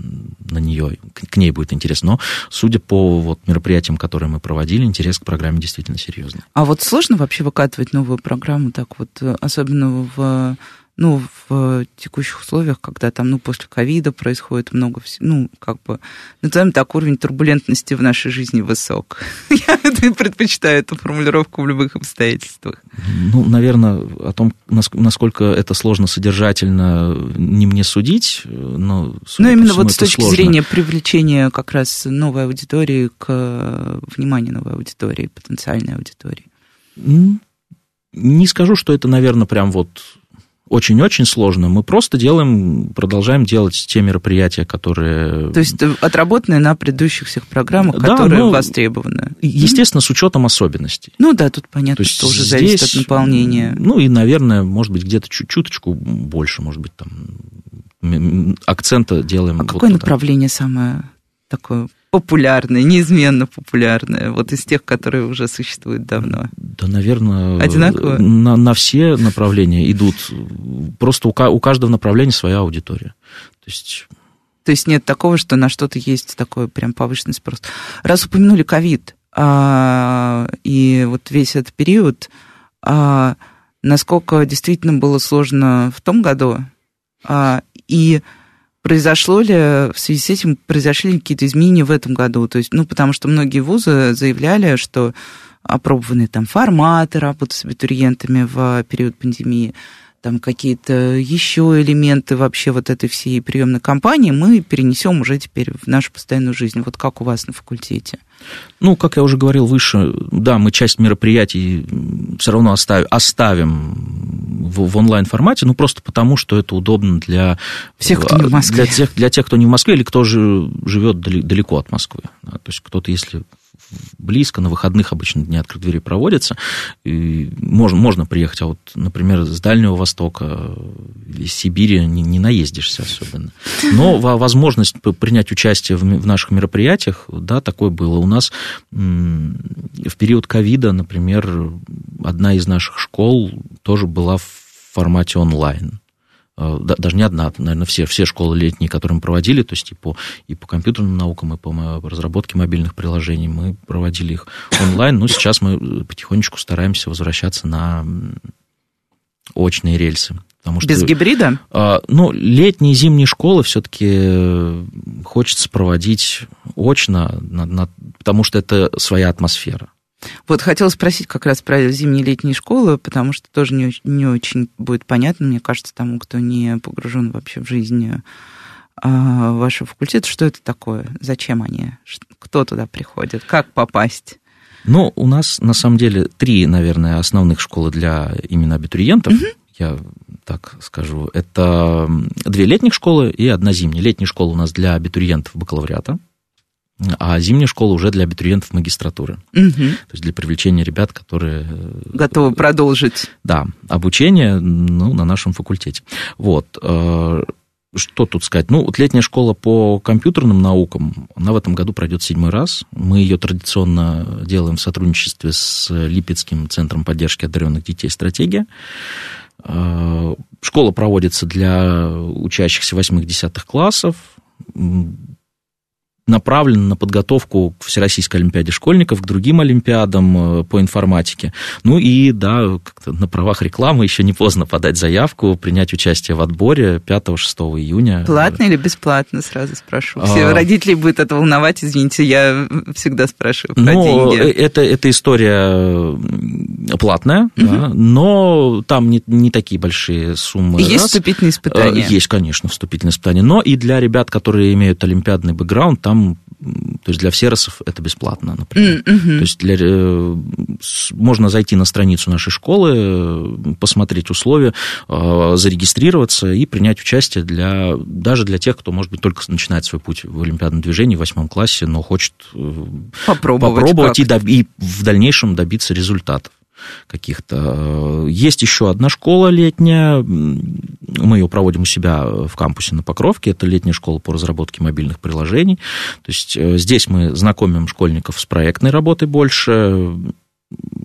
Speaker 3: на нее, к ней будет интересно. Но, судя по вот мероприятиям, которые мы проводили, интерес к программе действительно серьезный.
Speaker 2: А вот сложно вообще выкатывать новую программу так вот, особенно в ну, в текущих условиях, когда там, ну, после ковида происходит много всего, ну, как бы, назовем так, уровень турбулентности в нашей жизни высок. Я предпочитаю эту формулировку в любых обстоятельствах.
Speaker 3: Ну, наверное, о том, насколько это сложно содержательно, не мне судить, но...
Speaker 2: Ну, именно вот с точки сложно. зрения привлечения как раз новой аудитории к вниманию новой аудитории, потенциальной аудитории.
Speaker 3: Не скажу, что это, наверное, прям вот очень-очень сложно. Мы просто делаем, продолжаем делать те мероприятия, которые...
Speaker 2: То есть отработанные на предыдущих всех программах, да, которые ну, востребованы.
Speaker 3: Естественно, с учетом особенностей.
Speaker 2: Ну да, тут понятно, То что уже здесь, зависит от наполнения.
Speaker 3: Ну и, наверное, может быть, где-то чуть-чуточку больше, может быть, там акцента делаем.
Speaker 2: А вот какое туда. направление самое такое популярное, неизменно популярное, вот из тех, которые уже существуют давно?
Speaker 3: Да, наверное,
Speaker 2: Одинаково?
Speaker 3: На, на все направления идут. Просто у, у каждого направления своя аудитория. То есть...
Speaker 2: То есть нет такого, что на что-то есть такой прям повышенный спрос. Раз упомянули ковид, а, и вот весь этот период, а, насколько действительно было сложно в том году, а, и Произошло ли в связи с этим, произошли ли какие-то изменения в этом году? То есть, ну, потому что многие вузы заявляли, что опробованы там форматы работы с абитуриентами в период пандемии, там какие-то еще элементы вообще вот этой всей приемной кампании мы перенесем уже теперь в нашу постоянную жизнь. Вот как у вас на факультете?
Speaker 3: Ну, как я уже говорил выше, да, мы часть мероприятий все равно оставим, оставим в, в онлайн-формате, ну, просто потому, что это удобно для...
Speaker 2: Всех, кто не в Москве.
Speaker 3: Для тех, для тех, кто не в Москве или кто же живет далеко от Москвы. То есть кто-то, если близко, на выходных обычно дни открытых дверей проводятся, и можно, можно приехать, а вот, например, с Дальнего Востока, из Сибири не, не наездишься особенно. Но возможность принять участие в, в наших мероприятиях, да, такое было. У нас в период ковида, например, одна из наших школ тоже была в формате онлайн. Э, даже не одна, наверное, все, все школы летние, которые мы проводили, то есть и по, и по компьютерным наукам, и по разработке мобильных приложений, мы проводили их онлайн, но сейчас мы потихонечку стараемся возвращаться на очные рельсы.
Speaker 2: Потому что, Без гибрида?
Speaker 3: Э, ну, летние и зимние школы все-таки хочется проводить очно, на, на, потому что это своя атмосфера.
Speaker 2: Вот хотела спросить как раз про зимние летние школы, потому что тоже не, не очень будет понятно, мне кажется, тому, кто не погружен вообще в жизнь а, вашего факультета, что это такое, зачем они, кто туда приходит, как попасть.
Speaker 3: Ну, у нас на самом деле три, наверное, основных школы для именно абитуриентов. Угу. Я так скажу. Это две летних школы и одна зимняя. Летняя школа у нас для абитуриентов бакалавриата а зимняя школа уже для абитуриентов магистратуры. Угу. То есть для привлечения ребят, которые...
Speaker 2: Э, Готовы продолжить.
Speaker 3: Да, обучение ну, на нашем факультете. Вот. Э, что тут сказать? Ну, вот летняя школа по компьютерным наукам, она в этом году пройдет седьмой раз. Мы ее традиционно делаем в сотрудничестве с Липецким центром поддержки одаренных детей «Стратегия». Э, школа проводится для учащихся 8-10 классов направлена на подготовку к Всероссийской Олимпиаде школьников, к другим Олимпиадам э, по информатике. Ну и, да, на правах рекламы еще не поздно подать заявку, принять участие в отборе 5-6 июня.
Speaker 2: Платно или бесплатно, сразу спрошу. Все а... родители будут это волновать, извините, я всегда спрашиваю про ну, деньги. Э,
Speaker 3: это, это история платная, угу. да, но там не, не такие большие суммы.
Speaker 2: Есть раз. вступительные испытания?
Speaker 3: Есть, конечно, вступительные испытания. Но и для ребят, которые имеют олимпиадный бэкграунд, там там то есть для всеросов это бесплатно, например. Mm-hmm. То есть для, э, можно зайти на страницу нашей школы, э, посмотреть условия, э, зарегистрироваться и принять участие для, даже для тех, кто, может быть, только начинает свой путь в олимпиадном движении в восьмом классе, но хочет попробовать, попробовать и, и в дальнейшем добиться результатов каких-то. Есть еще одна школа летняя, мы ее проводим у себя в кампусе на Покровке, это летняя школа по разработке мобильных приложений. То есть э, здесь мы знакомим школьников с проектной работой больше,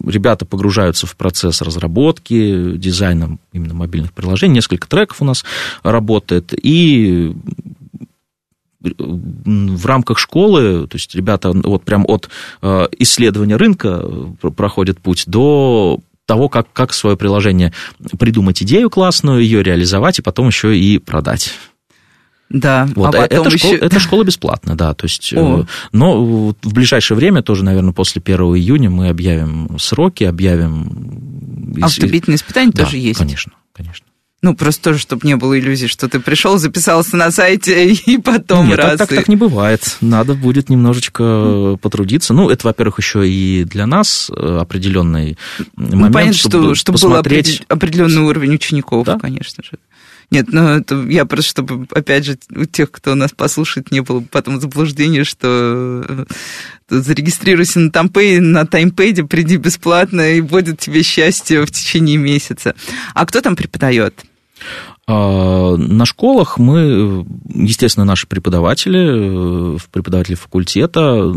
Speaker 3: ребята погружаются в процесс разработки, дизайна именно мобильных приложений, несколько треков у нас работает, и в рамках школы, то есть ребята вот прям от э, исследования рынка э, проходят путь до того, как, как свое приложение придумать идею классную, ее реализовать и потом еще и продать.
Speaker 2: Да,
Speaker 3: вот, а потом это, еще... школа, это школа бесплатная, да, то есть, О. но в ближайшее время, тоже, наверное, после 1 июня мы объявим сроки, объявим...
Speaker 2: А вступительные испытания да, тоже есть?
Speaker 3: конечно, конечно.
Speaker 2: Ну, просто тоже, чтобы не было иллюзий, что ты пришел, записался на сайте и потом
Speaker 3: Нет,
Speaker 2: раз.
Speaker 3: Так, так, так не бывает. Надо будет немножечко mm. потрудиться. Ну, это, во-первых, еще и для нас э, определенный ну, момент, понятно,
Speaker 2: чтобы, чтобы посмотреть... был определенный уровень учеников, да? конечно же. Нет, ну это я просто, чтобы, опять же, у тех, кто нас послушает, не было потом заблуждения, что э, зарегистрируйся на Тампей, на таймпеде, приди бесплатно, и будет тебе счастье в течение месяца. А кто там преподает?
Speaker 3: А, на школах мы, естественно, наши преподаватели, э, преподаватели факультета,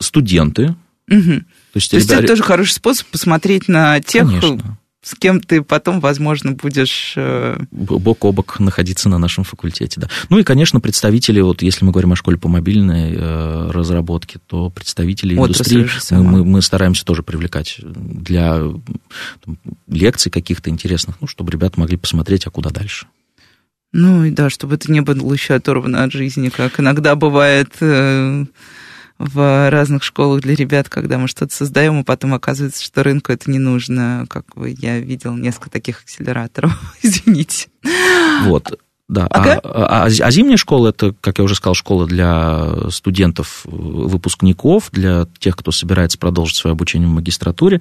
Speaker 3: студенты.
Speaker 2: Угу. То есть, То есть ребята... это тоже хороший способ посмотреть на тех, Конечно с кем ты потом, возможно, будешь... Э,
Speaker 3: бок о бок находиться на нашем факультете, да. Ну и, конечно, представители, вот если мы говорим о школе по мобильной э, разработке, то представители Отрасль индустрии мы, мы, мы стараемся тоже привлекать для там, лекций каких-то интересных, ну, чтобы ребята могли посмотреть, а куда дальше.
Speaker 2: Ну и да, чтобы это не было еще оторвано от жизни, как иногда бывает... Э в разных школах для ребят, когда мы что-то создаем, и потом оказывается, что рынку это не нужно. Как бы я видел несколько таких акселераторов, извините.
Speaker 3: Вот. Да, ага. а, а, а зимняя школа это, как я уже сказал, школа для студентов, выпускников, для тех, кто собирается продолжить свое обучение в магистратуре.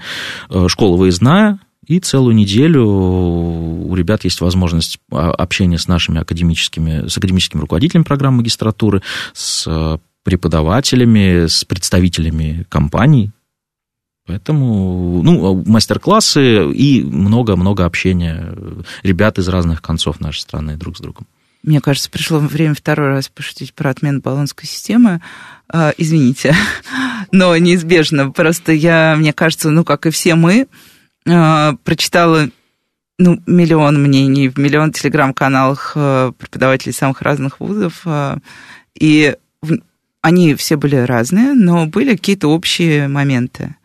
Speaker 3: Э, школа выездная, и целую неделю у ребят есть возможность общения с нашими академическими, с академическими руководителями программы магистратуры, с преподавателями, с представителями компаний. Поэтому, ну, мастер-классы и много-много общения ребят из разных концов нашей страны друг с другом.
Speaker 2: Мне кажется, пришло время второй раз пошутить про отмену баллонской системы. А, извините, но неизбежно. Просто я, мне кажется, ну, как и все мы, а, прочитала ну, миллион мнений в миллион телеграм-каналах а, преподавателей самых разных вузов. А, и они все были разные, но были какие-то общие моменты.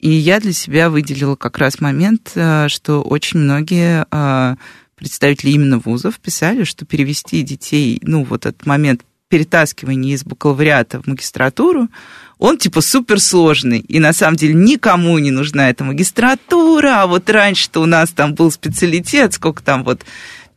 Speaker 2: И я для себя выделила как раз момент, э, что очень многие э, представители именно вузов писали, что перевести детей, ну, вот этот момент перетаскивания из бакалавриата в магистратуру, он типа суперсложный. И на самом деле никому не нужна эта магистратура, а вот раньше-то у нас там был специалитет, сколько там вот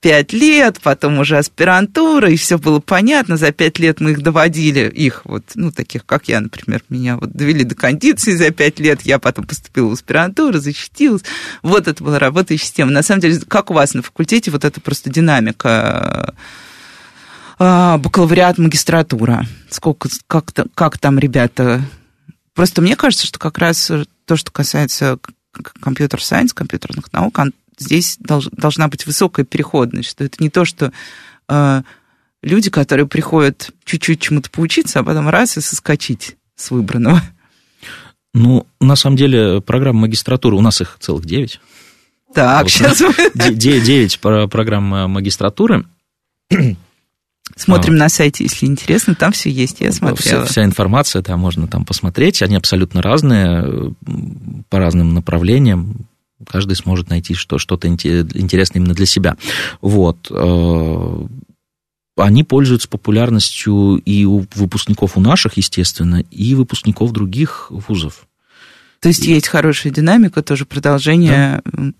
Speaker 2: пять лет, потом уже аспирантура, и все было понятно. За пять лет мы их доводили, их вот, ну, таких, как я, например, меня вот довели до кондиции за пять лет, я потом поступила в аспирантуру, защитилась. Вот это была работающая система. На самом деле, как у вас на факультете, вот это просто динамика а, бакалавриат, магистратура. Сколько, как, как там ребята... Просто мне кажется, что как раз то, что касается компьютер-сайенс, компьютерных наук, здесь долж, должна быть высокая переходность, что это не то, что э, люди, которые приходят чуть-чуть чему-то поучиться, а потом раз и соскочить с выбранного.
Speaker 3: Ну, на самом деле, программ магистратуры, у нас их целых девять.
Speaker 2: Так, вот, сейчас...
Speaker 3: Девять программ магистратуры.
Speaker 2: Смотрим а, на сайте, если интересно, там все есть, я смотрела.
Speaker 3: Вся, вся информация, да, можно там посмотреть, они абсолютно разные, по разным направлениям, каждый сможет найти что, что-то интересное именно для себя. Вот. Э, они пользуются популярностью и у выпускников у наших, естественно, и выпускников других вузов.
Speaker 2: То есть и... есть хорошая динамика, тоже продолжение. Да.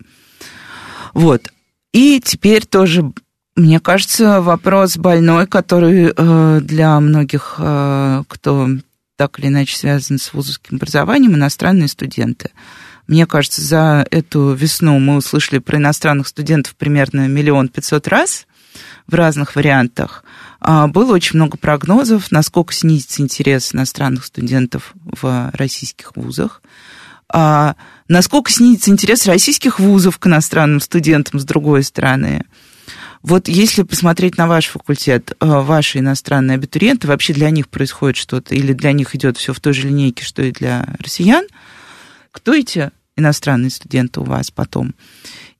Speaker 2: Вот. И теперь тоже Мне кажется, вопрос больной, который э, для многих, э, кто так или иначе связан с вузовским образованием, иностранные студенты. Мне кажется, за эту весну мы услышали про иностранных студентов примерно миллион пятьсот раз в разных вариантах. А, было очень много прогнозов, насколько снизится интерес иностранных студентов в российских вузах, а, насколько снизится интерес российских вузов к иностранным студентам с другой стороны. Вот если посмотреть на ваш факультет, э, ваши иностранные абитуриенты, вообще для них происходит что-то, или для них идет все в той же линейке, что и для россиян, кто эти иностранные студенты у вас потом?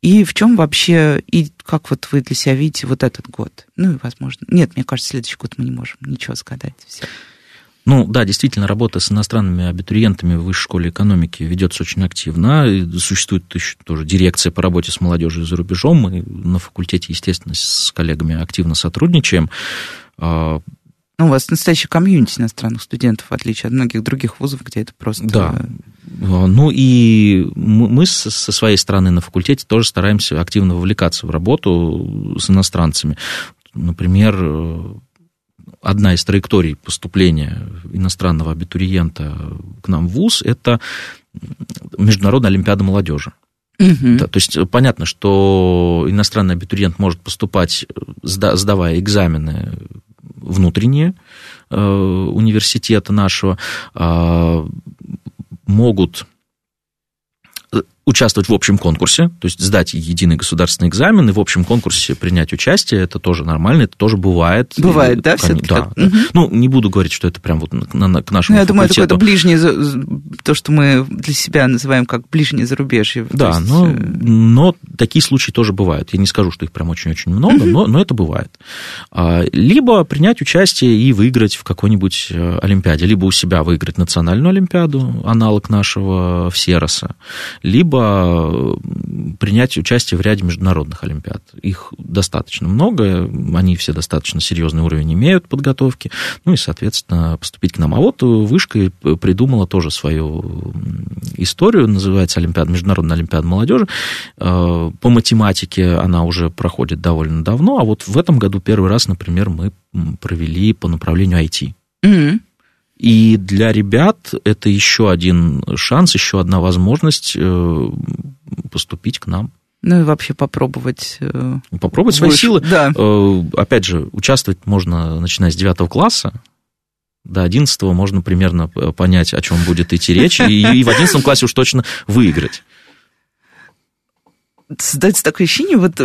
Speaker 2: И в чем вообще, и как вот вы для себя видите вот этот год? Ну и, возможно, нет, мне кажется, следующий год мы не можем ничего сказать. Все.
Speaker 3: Ну да, действительно, работа с иностранными абитуриентами в высшей школе экономики ведется очень активно. Существует еще тоже дирекция по работе с молодежью за рубежом. Мы на факультете, естественно, с коллегами активно сотрудничаем.
Speaker 2: Ну, у вас настоящий комьюнити иностранных студентов, в отличие от многих других вузов, где это просто...
Speaker 3: Да. А, ну и мы со своей стороны на факультете тоже стараемся активно вовлекаться в работу с иностранцами. Например, одна из траекторий поступления иностранного абитуриента к нам в ВУЗ – это Международная Олимпиада молодежи. Угу. Да, то есть понятно, что иностранный абитуриент может поступать, сдавая экзамены внутренние э, университета нашего, э, могут участвовать в общем конкурсе, то есть сдать единый государственный экзамен и в общем конкурсе принять участие, это тоже нормально, это тоже бывает.
Speaker 2: Бывает, и, да, все-таки?
Speaker 3: Да, да. Угу. Ну, не буду говорить, что это прям вот на, на, к нашему
Speaker 2: ну, Я думаю, это какое-то ближнее, то, что мы для себя называем как ближнее зарубежье.
Speaker 3: Да, есть... но, э, но такие случаи тоже бывают. Я не скажу, что их прям очень-очень много, угу. но, но это бывает. А, либо принять участие и выиграть в какой-нибудь э, Олимпиаде, либо у себя выиграть национальную Олимпиаду, аналог нашего Всероса, либо принять участие в ряде международных олимпиад. Их достаточно много, они все достаточно серьезный уровень имеют подготовки, ну и, соответственно, поступить к нам. А вот Вышка придумала тоже свою историю, называется Олимпиада, Международная Олимпиада молодежи. Э, по математике она уже проходит довольно давно, а вот в этом году первый раз, например, мы провели по направлению IT. Mm-hmm. И для ребят это еще один шанс, еще одна возможность э, поступить к нам.
Speaker 2: Ну и вообще попробовать. Э,
Speaker 3: попробовать свои силы. Да. Э, опять же, участвовать можно, начиная с 9 класса. До 11 можно примерно понять, о чем будет идти речь, и в 11 классе уж точно выиграть.
Speaker 2: Создается такое ощущение, вот,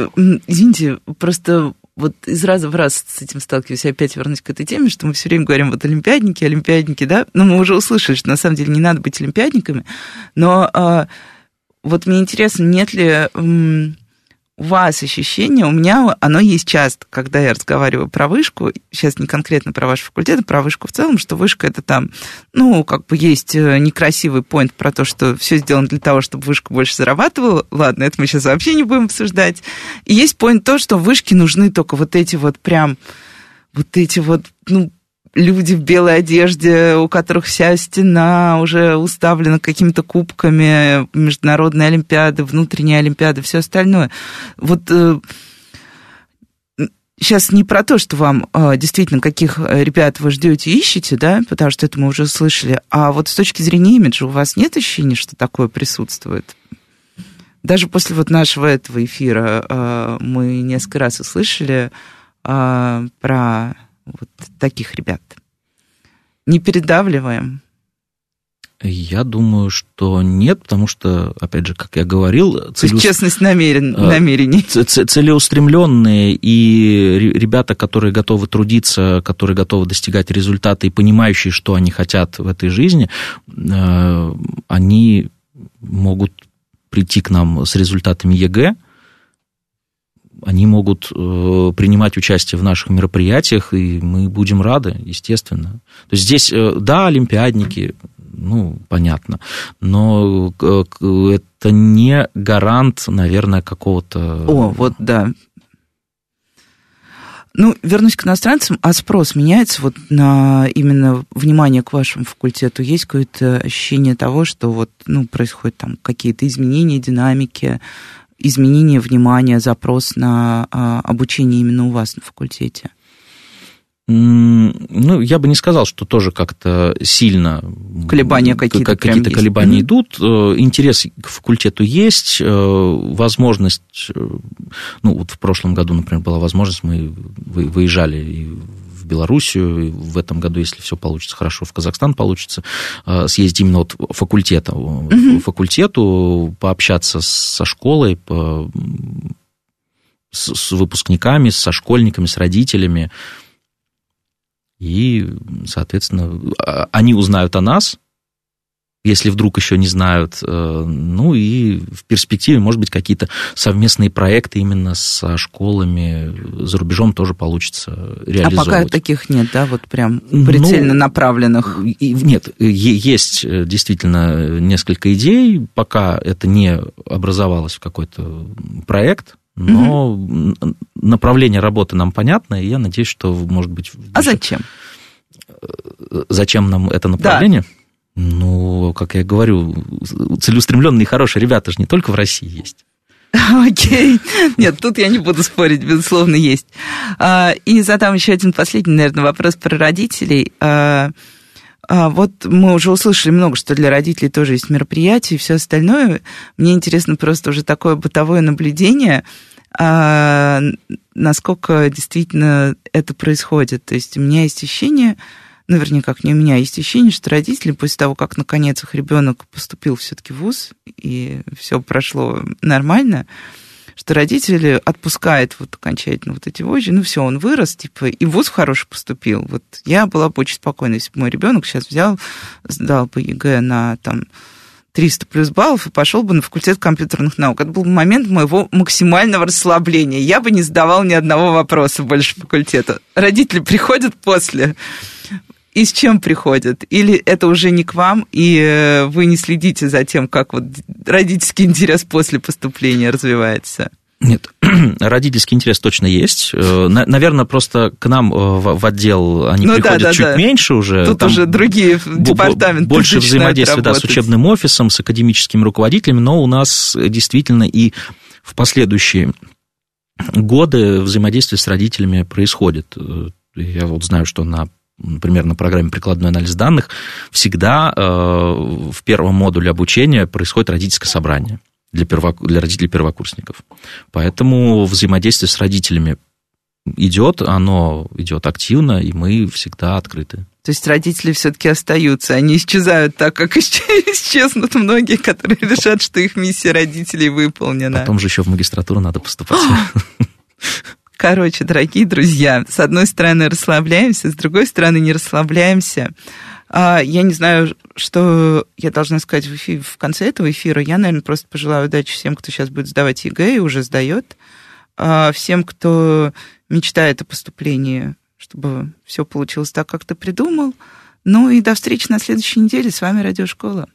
Speaker 2: извините, просто вот из раза в раз с этим сталкиваюсь, опять вернусь к этой теме, что мы все время говорим вот олимпиадники, олимпиадники, да, но мы уже услышали, что на самом деле не надо быть олимпиадниками, но а, вот мне интересно, нет ли вас ощущение, у меня оно есть часто, когда я разговариваю про вышку, сейчас не конкретно про ваш факультет, а про вышку в целом, что вышка это там, ну, как бы есть э, некрасивый поинт про то, что все сделано для того, чтобы вышка больше зарабатывала. Ладно, это мы сейчас вообще не будем обсуждать. И есть поинт то, что вышке нужны только вот эти вот прям, вот эти вот, ну, люди в белой одежде, у которых вся стена уже уставлена какими-то кубками, международные олимпиады, внутренние олимпиады, все остальное. Вот э, сейчас не про то, что вам э, действительно каких ребят вы ждете ищете, да, потому что это мы уже слышали, а вот с точки зрения имиджа у вас нет ощущения, что такое присутствует? Даже после вот нашего этого эфира э, мы несколько раз услышали про вот таких ребят? Не передавливаем?
Speaker 3: Я думаю, что нет, потому что, опять же, как я говорил...
Speaker 2: Целеус... Честность намерен... А, намерений.
Speaker 3: Целеустремленные и ребята, которые готовы трудиться, которые готовы достигать результата и понимающие, что они хотят в этой жизни, э, они могут прийти к нам с результатами ЕГЭ, они могут э, принимать участие в наших мероприятиях, и мы будем рады, естественно. То есть здесь, э, да, олимпиадники, ну, понятно, но э, это не гарант, наверное, какого-то...
Speaker 2: О, вот да. Ну, вернусь к иностранцам, а спрос меняется вот на именно внимание к вашему факультету? Есть какое-то ощущение того, что вот, ну, происходят там какие-то изменения динамики, изменение внимания, запрос на а, обучение именно у вас на факультете?
Speaker 3: Ну, я бы не сказал, что тоже как-то сильно
Speaker 2: колебания какие-то,
Speaker 3: какие-то колебания есть. идут. Э, интерес к факультету есть, э, возможность, э, ну, вот в прошлом году, например, была возможность, мы выезжали и Белоруссию, в этом году, если все получится хорошо, в Казахстан получится, съездить именно от факультета, угу. факультету, пообщаться со школой, по, с, с выпускниками, со школьниками, с родителями, и, соответственно, а, они узнают о нас, если вдруг еще не знают. Э, ну и в перспективе, может быть, какие-то совместные проекты именно со школами за рубежом тоже получится реализовывать.
Speaker 2: А пока таких нет, да, вот прям прицельно ну, направленных?
Speaker 3: Нет, есть э, действительно несколько идей, пока это не образовалось в какой-то проект, но угу. направление работы нам понятно, и я надеюсь, что, может быть...
Speaker 2: А зачем?
Speaker 3: Зачем нам это направление? Да. Ну, как я говорю, целеустремленные хорошие ребята же не только в России есть.
Speaker 2: Окей. Нет, тут я не буду спорить, безусловно, есть. А, и задам еще один последний, наверное, вопрос про родителей. А, а, вот мы уже услышали много, что для родителей тоже есть мероприятия и все остальное. Мне интересно просто уже такое бытовое наблюдение, насколько действительно это происходит. То есть у меня есть ощущение, наверняка не у меня, есть ощущение, что родители после того, как наконец их ребенок поступил все-таки в ВУЗ, и все прошло нормально, что родители отпускают вот окончательно вот эти вожжи, ну все, он вырос, типа, и в ВУЗ хороший поступил. Вот я была бы очень спокойна, если бы мой ребенок сейчас взял, сдал бы ЕГЭ на там 300 плюс баллов и пошел бы на факультет компьютерных наук. Это был момент моего максимального расслабления. Я бы не задавал ни одного вопроса больше факультета. Родители приходят после и с чем приходят? Или это уже не к вам, и э, вы не следите за тем, как вот родительский интерес после поступления развивается?
Speaker 3: Нет, родительский интерес точно есть. Э, наверное, просто к нам э, в отдел они ну, приходят да, да, чуть да. меньше уже.
Speaker 2: Тут Там уже другие департаменты.
Speaker 3: Больше взаимодействия да, с учебным офисом, с академическими руководителями, но у нас действительно и в последующие годы взаимодействие с родителями происходит. Я вот знаю, что на например, на программе прикладной анализ данных, всегда э, в первом модуле обучения происходит родительское собрание для, первок... для родителей первокурсников. Поэтому взаимодействие с родителями идет, оно идет активно, и мы всегда открыты.
Speaker 2: То есть родители все-таки остаются, они исчезают так, как исчезнут многие, которые решат, что их миссия родителей выполнена.
Speaker 3: Потом же еще в магистратуру надо поступать.
Speaker 2: Короче, дорогие друзья, с одной стороны расслабляемся, с другой стороны не расслабляемся. А, я не знаю, что я должна сказать в, эфире, в конце этого эфира. Я, наверное, просто пожелаю удачи всем, кто сейчас будет сдавать ЕГЭ и уже сдает. А, всем, кто мечтает о поступлении, чтобы все получилось так, как ты придумал. Ну и до встречи на следующей неделе. С вами Радиошкола.